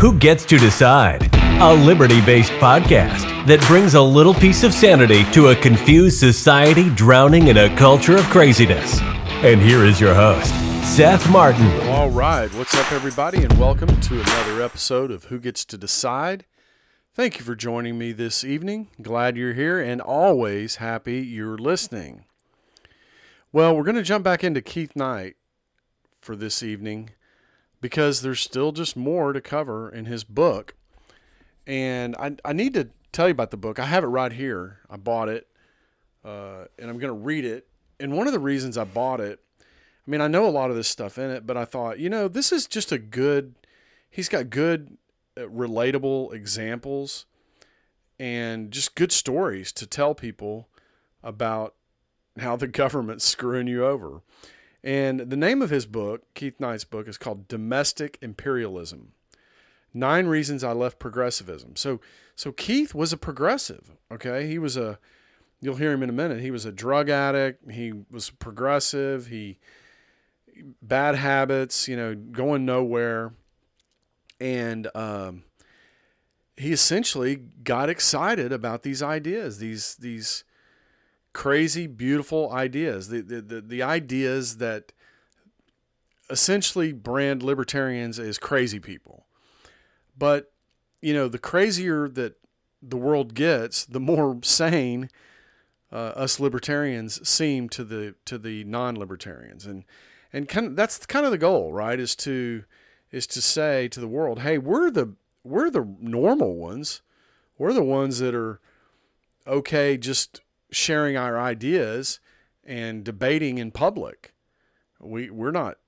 Who Gets to Decide? A liberty based podcast that brings a little piece of sanity to a confused society drowning in a culture of craziness. And here is your host, Seth Martin. All right. What's up, everybody, and welcome to another episode of Who Gets to Decide. Thank you for joining me this evening. Glad you're here and always happy you're listening. Well, we're going to jump back into Keith Knight for this evening because there's still just more to cover in his book. And I, I need to tell you about the book. I have it right here. I bought it uh, and I'm going to read it. And one of the reasons I bought it, I mean, I know a lot of this stuff in it, but I thought, you know, this is just a good, he's got good, uh, relatable examples and just good stories to tell people about how the government's screwing you over. And the name of his book, Keith Knight's book, is called Domestic Imperialism. Nine Reasons I Left Progressivism. So so Keith was a progressive, okay? He was a you'll hear him in a minute. He was a drug addict, he was progressive, he bad habits, you know, going nowhere. And um, he essentially got excited about these ideas, these these crazy, beautiful ideas, the, the, the, the ideas that essentially brand libertarians as crazy people. But, you know, the crazier that the world gets, the more sane uh, us libertarians seem to the to the non-libertarians, and and kind of, that's kind of the goal, right? Is to is to say to the world, hey, we're the we're the normal ones, we're the ones that are okay, just sharing our ideas and debating in public. We we're not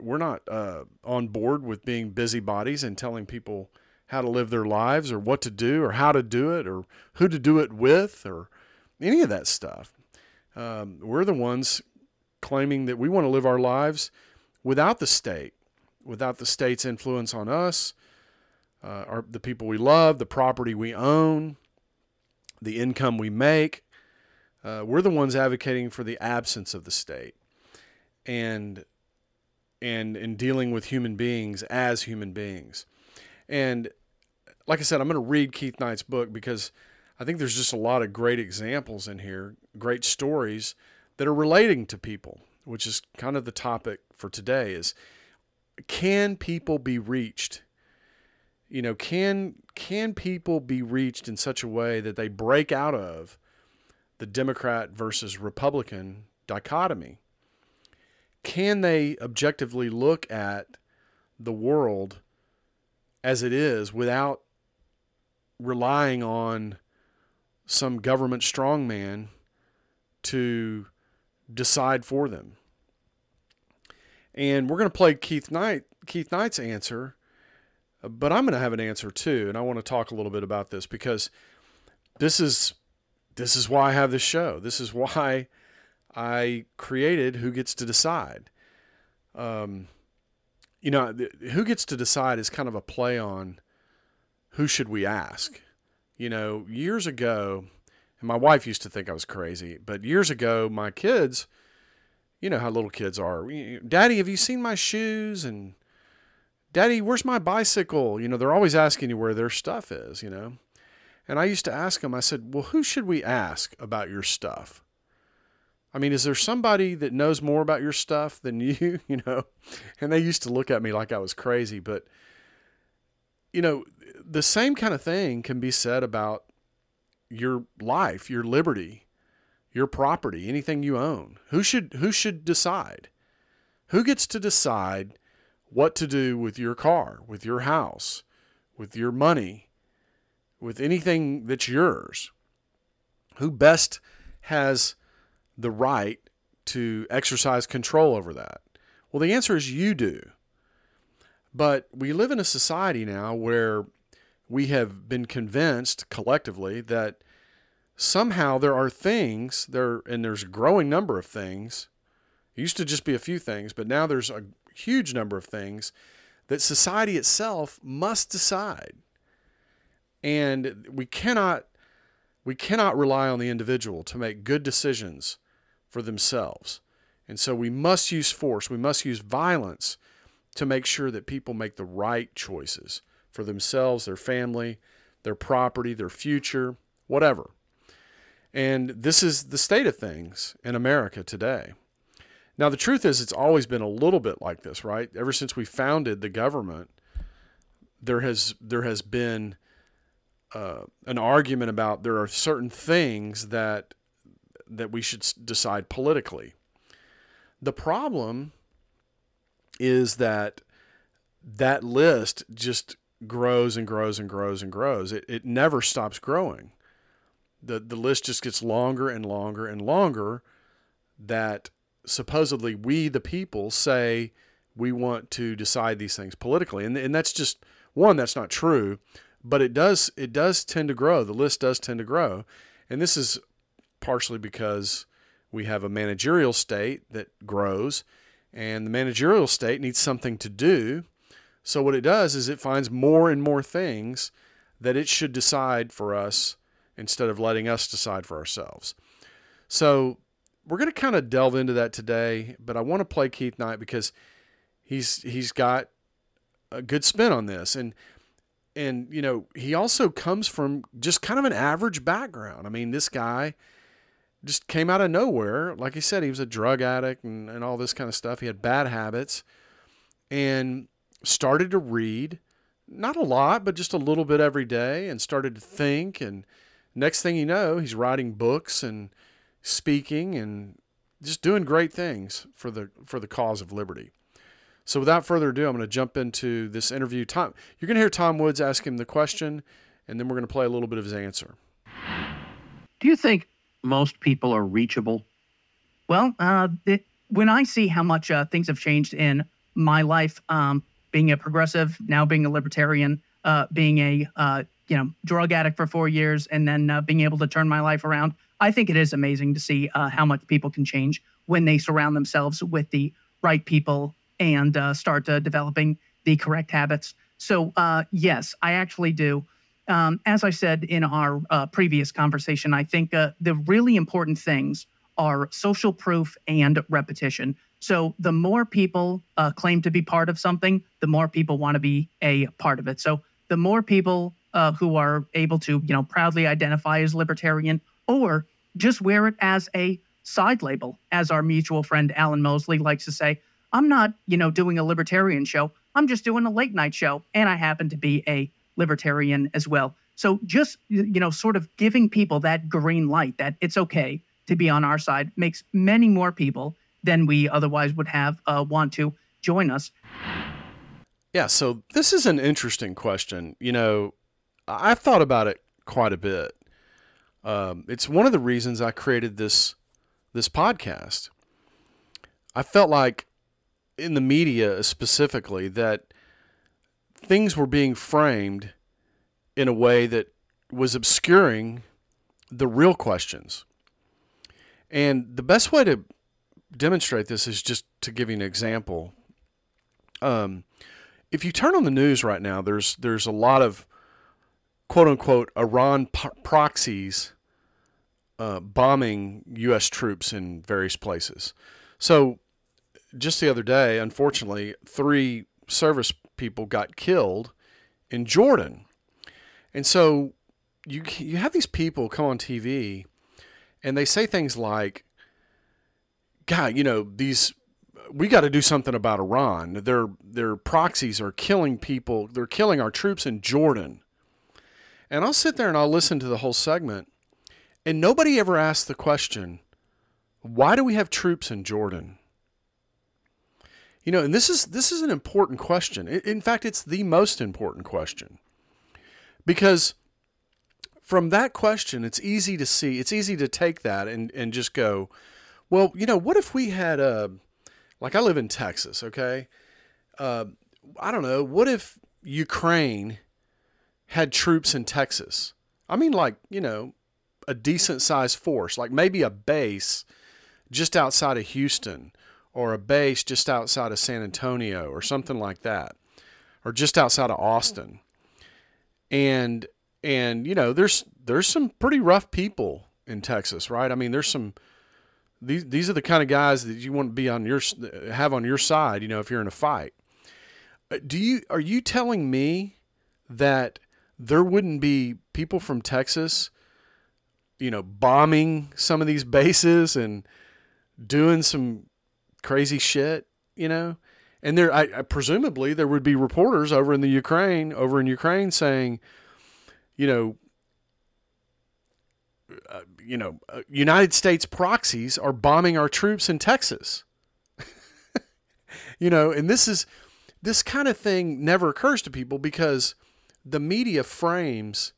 we're not uh, on board with being busybodies and telling people how to live their lives or what to do or how to do it or who to do it with or any of that stuff. Um, we're the ones claiming that we want to live our lives without the state, without the state's influence on us, uh, our, the people we love, the property we own, the income we make. Uh, we're the ones advocating for the absence of the state, and and in dealing with human beings as human beings. And like I said, I'm going to read Keith Knight's book because I think there's just a lot of great examples in here, great stories that are relating to people, which is kind of the topic for today is can people be reached? You know, can can people be reached in such a way that they break out of the Democrat versus Republican dichotomy? Can they objectively look at the world as it is without relying on some government strongman to decide for them? And we're going to play Keith Knight, Keith Knight's answer, but I'm going to have an answer too, and I want to talk a little bit about this because this is this is why I have this show. This is why I created Who Gets to Decide. Um, you know, Who Gets to Decide is kind of a play on who should we ask. You know, years ago, and my wife used to think I was crazy, but years ago, my kids, you know how little kids are. Daddy, have you seen my shoes? And Daddy, where's my bicycle? You know, they're always asking you where their stuff is, you know. And I used to ask them, I said, Well, who should we ask about your stuff? I mean, is there somebody that knows more about your stuff than you, you know? And they used to look at me like I was crazy, but you know, the same kind of thing can be said about your life, your liberty, your property, anything you own. Who should who should decide? Who gets to decide what to do with your car, with your house, with your money, with anything that's yours? Who best has the right to exercise control over that? Well, the answer is you do. But we live in a society now where we have been convinced collectively that somehow there are things there and there's a growing number of things it used to just be a few things but now there's a huge number of things that society itself must decide and we cannot we cannot rely on the individual to make good decisions for themselves. And so we must use force, we must use violence to make sure that people make the right choices for themselves, their family, their property, their future, whatever. And this is the state of things in America today. Now, the truth is, it's always been a little bit like this, right? Ever since we founded the government, there has there has been uh, an argument about there are certain things that that we should decide politically. The problem is that that list just grows and grows and grows and grows. It, it never stops growing. The, the list just gets longer and longer and longer that supposedly we, the people, say we want to decide these things politically. And, and that's just one, that's not true, but it does it does tend to grow. The list does tend to grow. And this is partially because we have a managerial state that grows and the managerial state needs something to do. So what it does is it finds more and more things that it should decide for us instead of letting us decide for ourselves. So we're going to kind of delve into that today, but I want to play Keith Knight because he's he's got a good spin on this and and you know, he also comes from just kind of an average background. I mean, this guy just came out of nowhere. Like he said, he was a drug addict and, and all this kind of stuff. He had bad habits and started to read, not a lot, but just a little bit every day, and started to think. And next thing you know, he's writing books and speaking and just doing great things for the for the cause of liberty. So without further ado, I'm going to jump into this interview. Tom, you're going to hear Tom Woods ask him the question, and then we're going to play a little bit of his answer. Do you think most people are reachable? Well, uh, it, when I see how much uh, things have changed in my life, um, being a progressive, now being a libertarian, uh, being a uh, you know drug addict for four years, and then uh, being able to turn my life around, I think it is amazing to see uh, how much people can change when they surround themselves with the right people and start developing the correct habits. So yes, I actually do um, as I said in our uh, previous conversation, I think uh, the really important things are social proof and repetition. So the more people uh, claim to be part of something, the more people want to be a part of it. So the more people uh, who are able to, you know, proudly identify as libertarian or just wear it as a side label, as our mutual friend Alan Mosley likes to say, I'm not, you know, doing a libertarian show. I'm just doing a late night show, and I happen to be a libertarian as well. So just you know, sort of giving people that green light that it's okay to be on our side makes many more people than we otherwise would have uh, want to join us. Yeah, so this is an interesting question. You know, I've thought about it quite a bit. Um, it's one of the reasons I created this this podcast. I felt like in the media specifically that things were being framed in a way that was obscuring the real questions. And the best way to demonstrate this is just to give you an example. Um, if you turn on the news right now, there's there's a lot of quote unquote Iran proxies uh, bombing U.S. troops in various places. So just the other day, unfortunately, three service people got killed in Jordan. And so you you have these people come on TV and they say things like God, you know, these we got to do something about Iran. Their their proxies are killing people. They're killing our troops in Jordan. And I'll sit there and I'll listen to the whole segment and nobody ever asks the question, why do we have troops in Jordan? You know, and this is this is an important question. In fact, it's the most important question. Because from that question, it's easy to see, it's easy to take that and, and just go, well, you know, what if we had a, like I live in Texas, okay? Uh, I don't know, what if Ukraine had troops in Texas? I mean, like, you know, a decent sized force, like maybe a base just outside of Houston or a base just outside of San Antonio or something like that, or just outside of Austin. And and you know, there's there's some pretty rough people in Texas, right? I mean, there's some these these are the kind of guys that you want to be on your have on your side, you know, if you're in a fight. Uh, do you are you telling me that there wouldn't be people from Texas, you know, bombing some of these bases and doing some crazy shit, you know? And there, I, I presumably there would be reporters over in the Ukraine, over in Ukraine saying, you know, uh, you know, uh, United States proxies are bombing our troops in Texas. you know, and this is this kind of thing never occurs to people because the media frames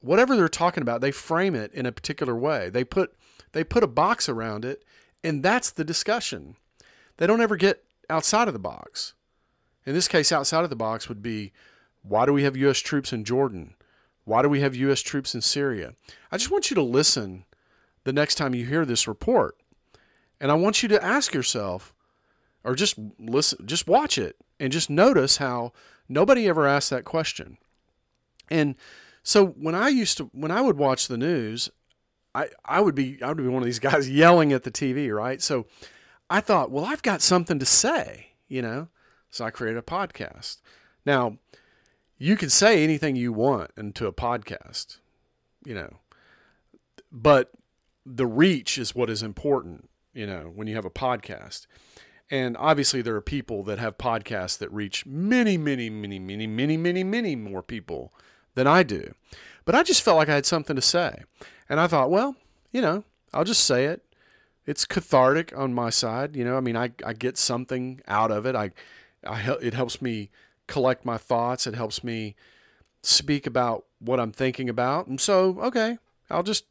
whatever they're talking about, they frame it in a particular way. They put they put a box around it and that's the discussion. They don't ever get outside of the box. In this case, outside of the box would be why do we have U.S. troops in Jordan? Why do we have U.S. troops in Syria? I just want you to listen the next time you hear this report. And I want you to ask yourself, or just listen, just watch it and just notice how nobody ever asked that question. And so when I used to, when I would watch the news, I, I would be, I would be one of these guys yelling at the TV, right? So I thought, well, I've got something to say, you know? So I created a podcast. Now, you can say anything you want into a podcast, you know, but the reach is what is important, you know, when you have a podcast. And obviously, there are people that have podcasts that reach many, many, many, many, many, many, many more people than I do. But I just felt like I had something to say. And I thought, well, you know, I'll just say it it's cathartic on my side. You know, I mean, I, I get something out of it. I, I, it helps me collect my thoughts. It helps me speak about what I'm thinking about. And so, okay, I'll just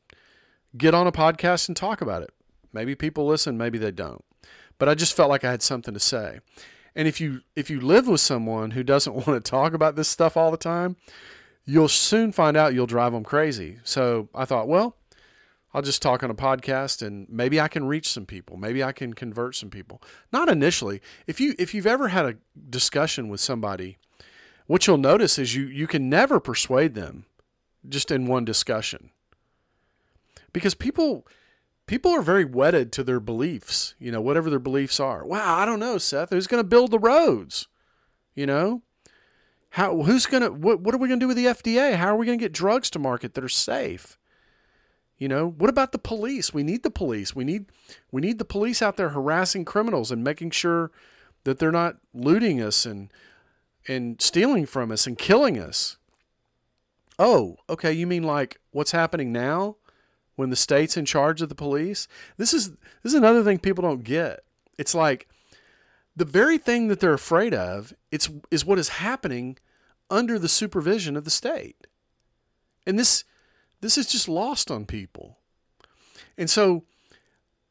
get on a podcast and talk about it. Maybe people listen, maybe they don't. But I just felt like I had something to say. And if you if you live with someone who doesn't want to talk about this stuff all the time, you'll soon find out you'll drive them crazy. So I thought, well, I'll just talk on a podcast and maybe I can reach some people. Maybe I can convert some people. Not initially. If you if you've ever had a discussion with somebody, what you'll notice is you you can never persuade them just in one discussion. Because people people are very wedded to their beliefs, you know, whatever their beliefs are. Wow, I don't know, Seth, who's going to build the roads? You know? How who's to what what are we going to do with the FDA? How are we going to get drugs to market that are safe? You know, what about the police? We need the police. We need we need the police out there harassing criminals and making sure that they're not looting us and and stealing from us and killing us. Oh, okay, you mean like what's happening now when the state's in charge of the police? This is this is another thing people don't get. It's like the very thing that they're afraid of, it's is what is happening under the supervision of the state. And this this is just lost on people. And so,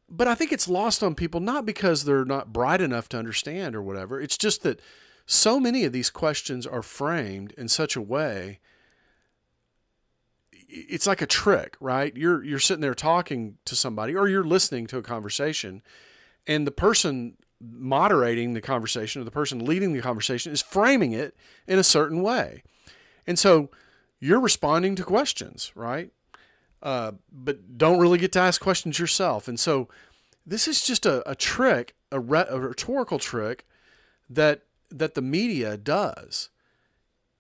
but I think it's lost on people not because they're not bright enough to understand or whatever. It's just that so many of these questions are framed in such a way it's like a trick, right? You're you're sitting there talking to somebody or you're listening to a conversation and the person moderating the conversation or the person leading the conversation is framing it in a certain way. And so you're responding to questions, right? Uh, but don't really get to ask questions yourself. And so this is just a, a trick, a, re- a rhetorical trick that that the media does.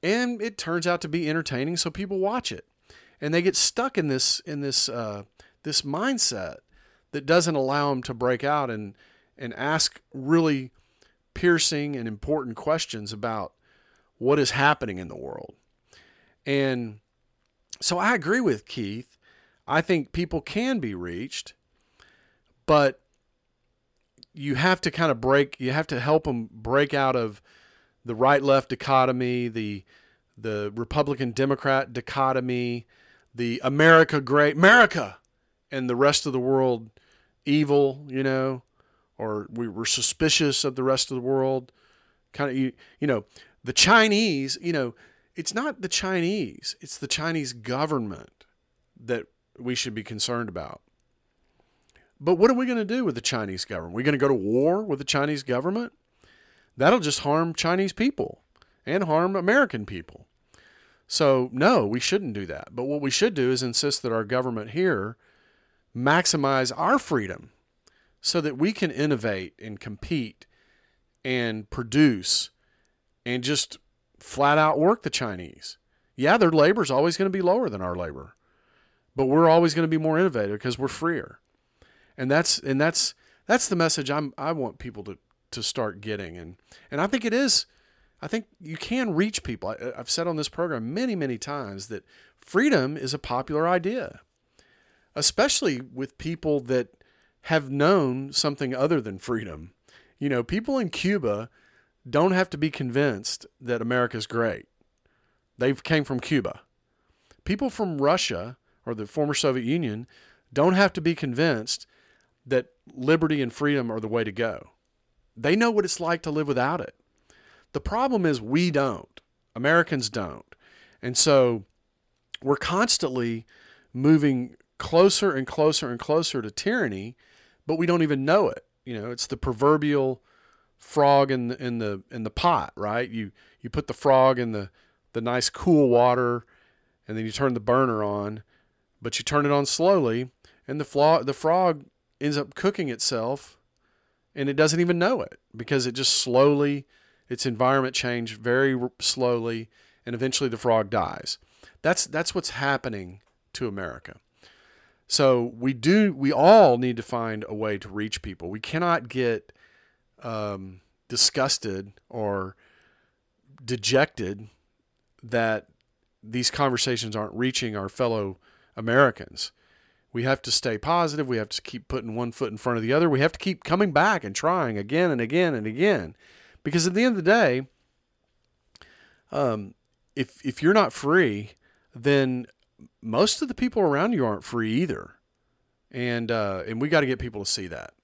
And it turns out to be entertaining, so people watch it. And they get stuck in this in this uh, this mindset that doesn't allow them to break out and and ask really piercing and important questions about what is happening in the world. And so I agree with Keith. I think people can be reached, but you have to kind of break, you have to help them break out of the right left dichotomy, the the Republican Democrat dichotomy, the America great America and the rest of the world evil, you know, or we were suspicious of the rest of the world. Kind of you, you know, the Chinese, you know, it's not the Chinese, it's the Chinese government that we should be concerned about. But what are we going to do with the Chinese government? We're going to go to war with the Chinese government? That'll just harm Chinese people and harm American people. So, no, we shouldn't do that. But what we should do is insist that our government here maximize our freedom so that we can innovate and compete and produce and just flat out work the Chinese. Yeah, their labor is always going to be lower than our labor, but we're always going to be more innovative because we're freer, and that's and that's that's the message I'm I want people to to start getting, and and I think it is. I think you can reach people. I, I've said on this program many many times that freedom is a popular idea, especially with people that have known something other than freedom. You know, people in Cuba don't have to be convinced that America's great. They've came from Cuba. People from Russia or the former Soviet Union don't have to be convinced that liberty and freedom are the way to go. They know what it's like to live without it. The problem is we don't. Americans don't. And so we're constantly moving closer and closer and closer to tyranny, but we don't even know it. You know, it's the proverbial frog in the in the in the pot, right? You you put the frog in the the nice cool water, and then you turn the burner on, but you turn it on slowly, and the flo- the frog ends up cooking itself, and it doesn't even know it because it just slowly its environment changed very slowly, and eventually the frog dies. That's that's what's happening to America. So we do we all need to find a way to reach people. We cannot get um, disgusted or dejected that these conversations aren't reaching our fellow Americans. We have to stay positive. We have to keep putting one foot in front of the other. We have to keep coming back and trying again and again and again. Because at the end of the day, um, if if you're not free, then most of the people around you aren't free either. And uh, and we got to get people to see that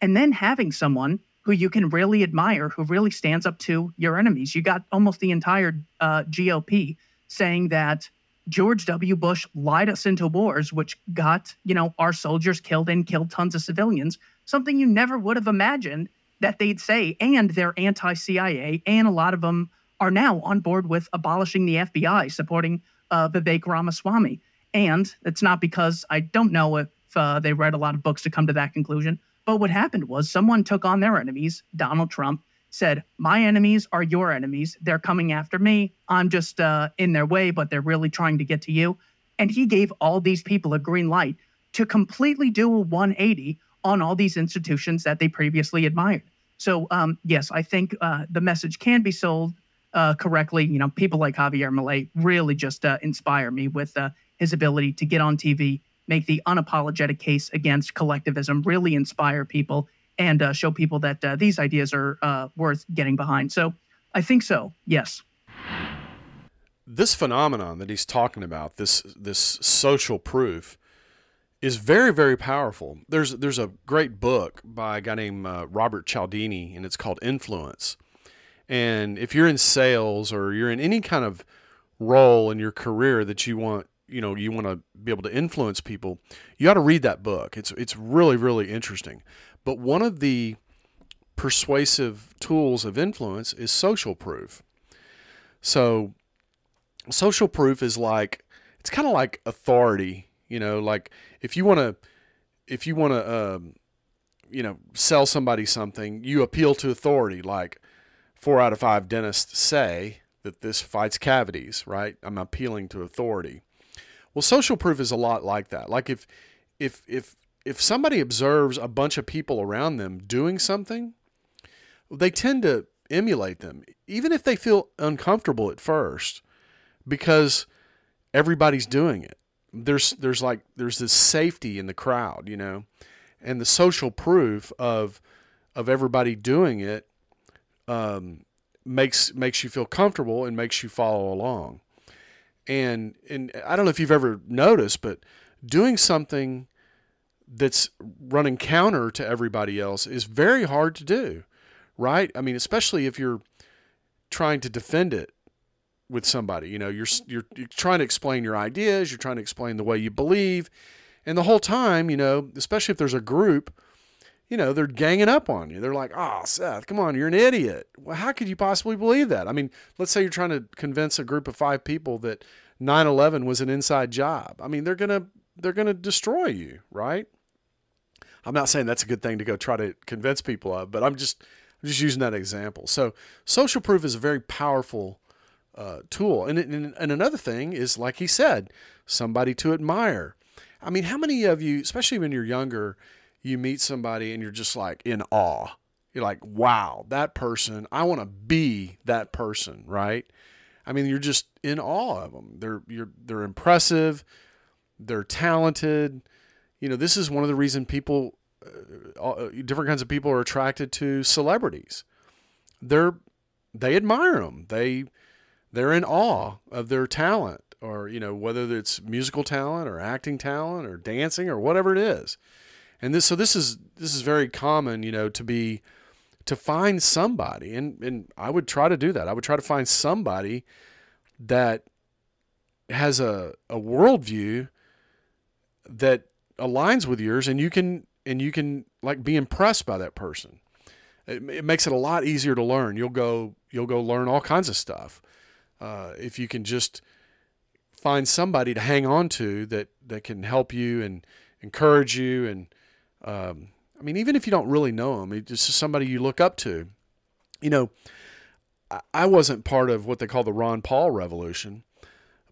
and then having someone who you can really admire, who really stands up to your enemies. You got almost the entire uh, GOP saying that George W. Bush lied us into wars, which got you know our soldiers killed and killed tons of civilians. Something you never would have imagined that they'd say. And they're anti-CIA, and a lot of them are now on board with abolishing the FBI, supporting uh, Vivek Ramaswamy. And it's not because I don't know if uh, they read a lot of books to come to that conclusion, but what happened was someone took on their enemies. Donald Trump said, My enemies are your enemies. They're coming after me. I'm just uh, in their way, but they're really trying to get to you. And he gave all these people a green light to completely do a 180 on all these institutions that they previously admired. So, um, yes, I think uh, the message can be sold uh, correctly. You know, people like Javier Milei really just uh, inspire me with uh, his ability to get on TV make the unapologetic case against collectivism, really inspire people and uh, show people that uh, these ideas are uh, worth getting behind. So I think so, yes. This phenomenon that he's talking about, this this social proof, is very very powerful. There's there's a great book by a guy named Robert Cialdini, and it's called Influence. And if you're in sales or you're in any kind of role in your career that you want you know you want to be able to influence people, you ought to read that book. It's it's really really interesting. But one of the persuasive tools of influence is social proof. So social proof is like it's kind of like authority, you know, like if you want to if you want to um, you know sell somebody something, you appeal to authority like 4 out of 5 dentists say that this fights cavities, right? I'm appealing to authority. Well, social proof is a lot like that. Like if if if if somebody observes a bunch of people around them doing something, they tend to emulate them, even if they feel uncomfortable at first, because everybody's doing it. There's there's like there's this safety in the crowd, you know, and the social proof of of everybody doing it um, makes makes you feel comfortable and makes you follow along and and I don't know if you've ever noticed, but doing something that's running counter to everybody else is very hard to do, right? I mean, especially if you're trying to defend it with somebody. You know, you're you're, you're trying to explain your ideas, you're trying to explain the way you believe, and the whole time, you know, especially if there's a group you know, they're ganging up on you. They're like, oh, Seth, come on, you're an idiot. Well, how could you possibly believe that? I mean, let's say you're trying to convince a group of five people that 9/11 was an inside job. I mean, they're gonna they're gonna destroy you, right? I'm not saying that's a good thing to go try to convince people of, but I'm just I'm just using that example. So social proof is a very powerful uh, tool. And, and and another thing is, like he said, somebody to admire. I mean, how many of you, especially when you're younger, you meet somebody and you're just like in awe. You're like, wow, that person, I want to be that person, right? I mean, you're just in awe of them. They're you're they're impressive, they're talented. You know, this is one of the reasons people, uh, uh, different kinds of people are attracted to celebrities. They're they admire them. They they're in awe of their talent, or you know, whether it's musical talent or acting talent or dancing or whatever it is. And this, so this is this is very common, you know, to be to find somebody, and and I would try to do that. I would try to find somebody that has a a worldview that aligns with yours, and you can and you can like be impressed by that person. It, it makes it a lot easier to learn. You'll go you'll go learn all kinds of stuff uh, if you can just find somebody to hang on to that that can help you and encourage you and um, I mean, even if you don't really know them, it's just somebody you look up to. You know, I wasn't part of what they call the Ron Paul revolution,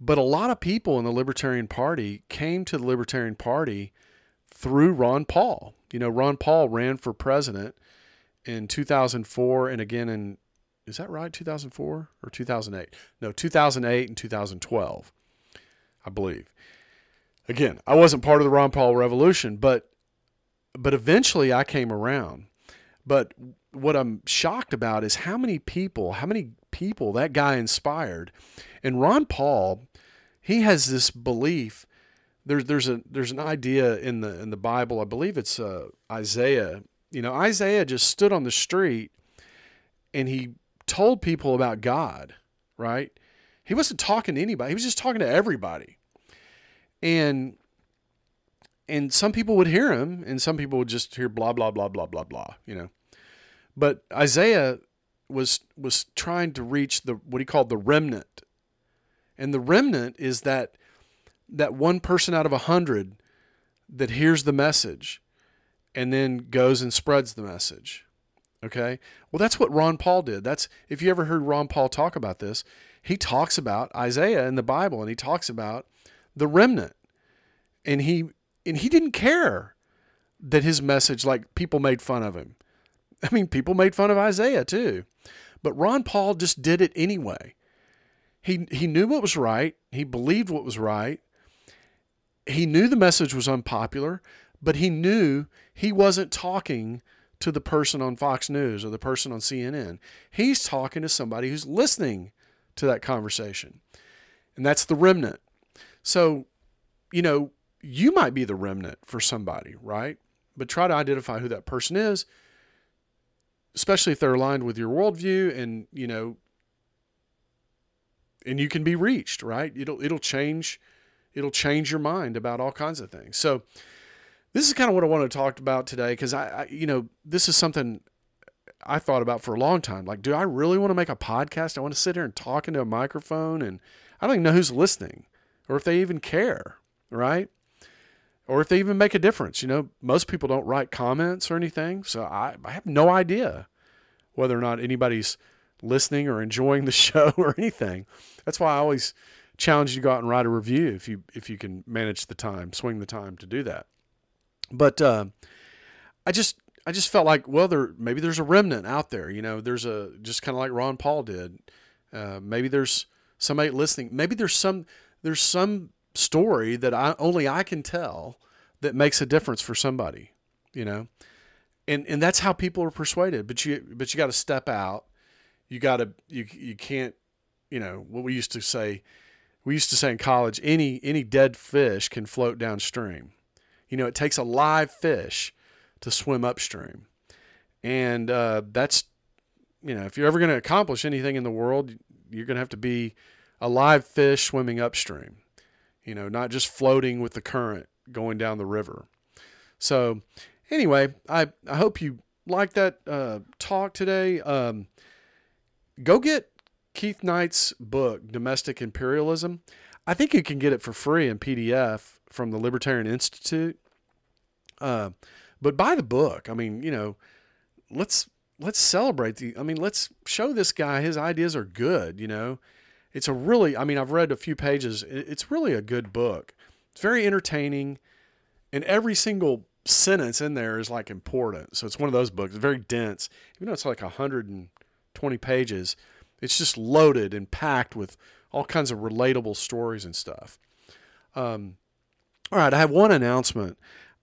but a lot of people in the Libertarian Party came to the Libertarian Party through Ron Paul. You know, Ron Paul ran for president in 2004 and again in, is that right, 2004 or 2008? No, 2008 and 2012, I believe. Again, I wasn't part of the Ron Paul revolution, but but eventually I came around. But what I'm shocked about is how many people, how many people that guy inspired. And Ron Paul, he has this belief. There's there's a there's an idea in the in the Bible. I believe it's uh, Isaiah. You know, Isaiah just stood on the street and he told people about God. Right? He wasn't talking to anybody. He was just talking to everybody. And and some people would hear him and some people would just hear blah blah blah blah blah blah you know. But isaiah was was trying to reach the what he called the remnant. And the remnant is that that one person out of a hundred that hears the message and then goes and spreads the message okay? Well that's what ron paul did. That's if you ever heard ron paul talk about this he talks about isaiah in the bible and he talks about the remnant. And he and he didn't care that his message like people made fun of him. I mean, people made fun of Isaiah too. But Ron Paul just did it anyway. He he knew what was right, he believed what was right. He knew the message was unpopular, but he knew he wasn't talking to the person on Fox News or the person on CNN. He's talking to somebody who's listening to that conversation. And that's the remnant. So, you know, you might be the remnant for somebody, right? But try to identify who that person is, especially if they're aligned with your worldview and, you know, and you can be reached, right? It'll it'll change it'll change your mind about all kinds of things. So this is kind of what I want to talk about today because I, I, you know, this is something I thought about for a long time. Like, do I really want to make a podcast? I want to sit here and talk into a microphone and I don't even know who's listening or if they even care, right? Or if they even make a difference. You know, most people don't write comments or anything, so I, I have no idea whether or not anybody's listening or enjoying the show or anything. That's why I always challenge you to go out and write a review if you if you can manage the time, swing the time to do that. But uh, I just I just felt like well there maybe there's a remnant out there. You know, there's a just kind of like Ron Paul did. Uh, maybe there's somebody listening. Maybe there's some there's some story that I only I can tell that makes a difference for somebody, you know. And and that's how people are persuaded. But you but you got to step out. You got to you you can't, you know, what we used to say we used to say in college, any any dead fish can float downstream. You know, it takes a live fish to swim upstream. And uh, that's you know, if you're ever going to accomplish anything in the world, you're going to have to be a live fish swimming upstream you know, not just floating with the current going down the river. So, anyway, I, I hope you like that uh, talk today. Um, go get Keith Knight's book, Domestic Imperialism. I think you can get it for free in PDF from the Libertarian Institute. Uh, but buy the book. I mean, you know, let's let's celebrate the. I mean, let's show this guy his ideas are good. You know, it's a really. I mean, I've read a few pages. It's really a good book. It's very entertaining, and every single sentence in there is like important. So it's one of those books. It's very dense, even though it's like 120 pages. It's just loaded and packed with all kinds of relatable stories and stuff. Um, all right, I have one announcement.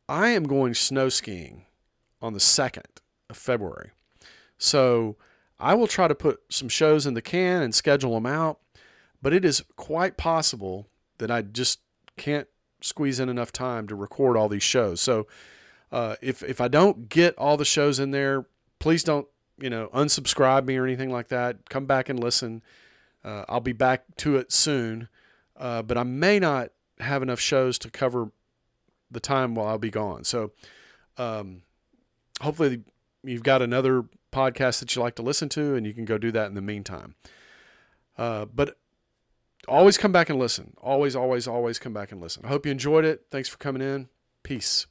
I am going snow skiing on the 2nd of February. So I will try to put some shows in the can and schedule them out, but it is quite possible that I just can't squeeze in enough time to record all these shows. So uh, if if I don't get all the shows in there, please don't you know unsubscribe me or anything like that. Come back and listen. Uh, I'll be back to it soon, uh, but I may not have enough shows to cover the time while I'll be gone. So um, hopefully you've got another podcast that you like to listen to, and you can go do that in the meantime. Uh, but always come back and listen. Always, always, always come back and listen. I hope you enjoyed it. Thanks for coming in. Peace.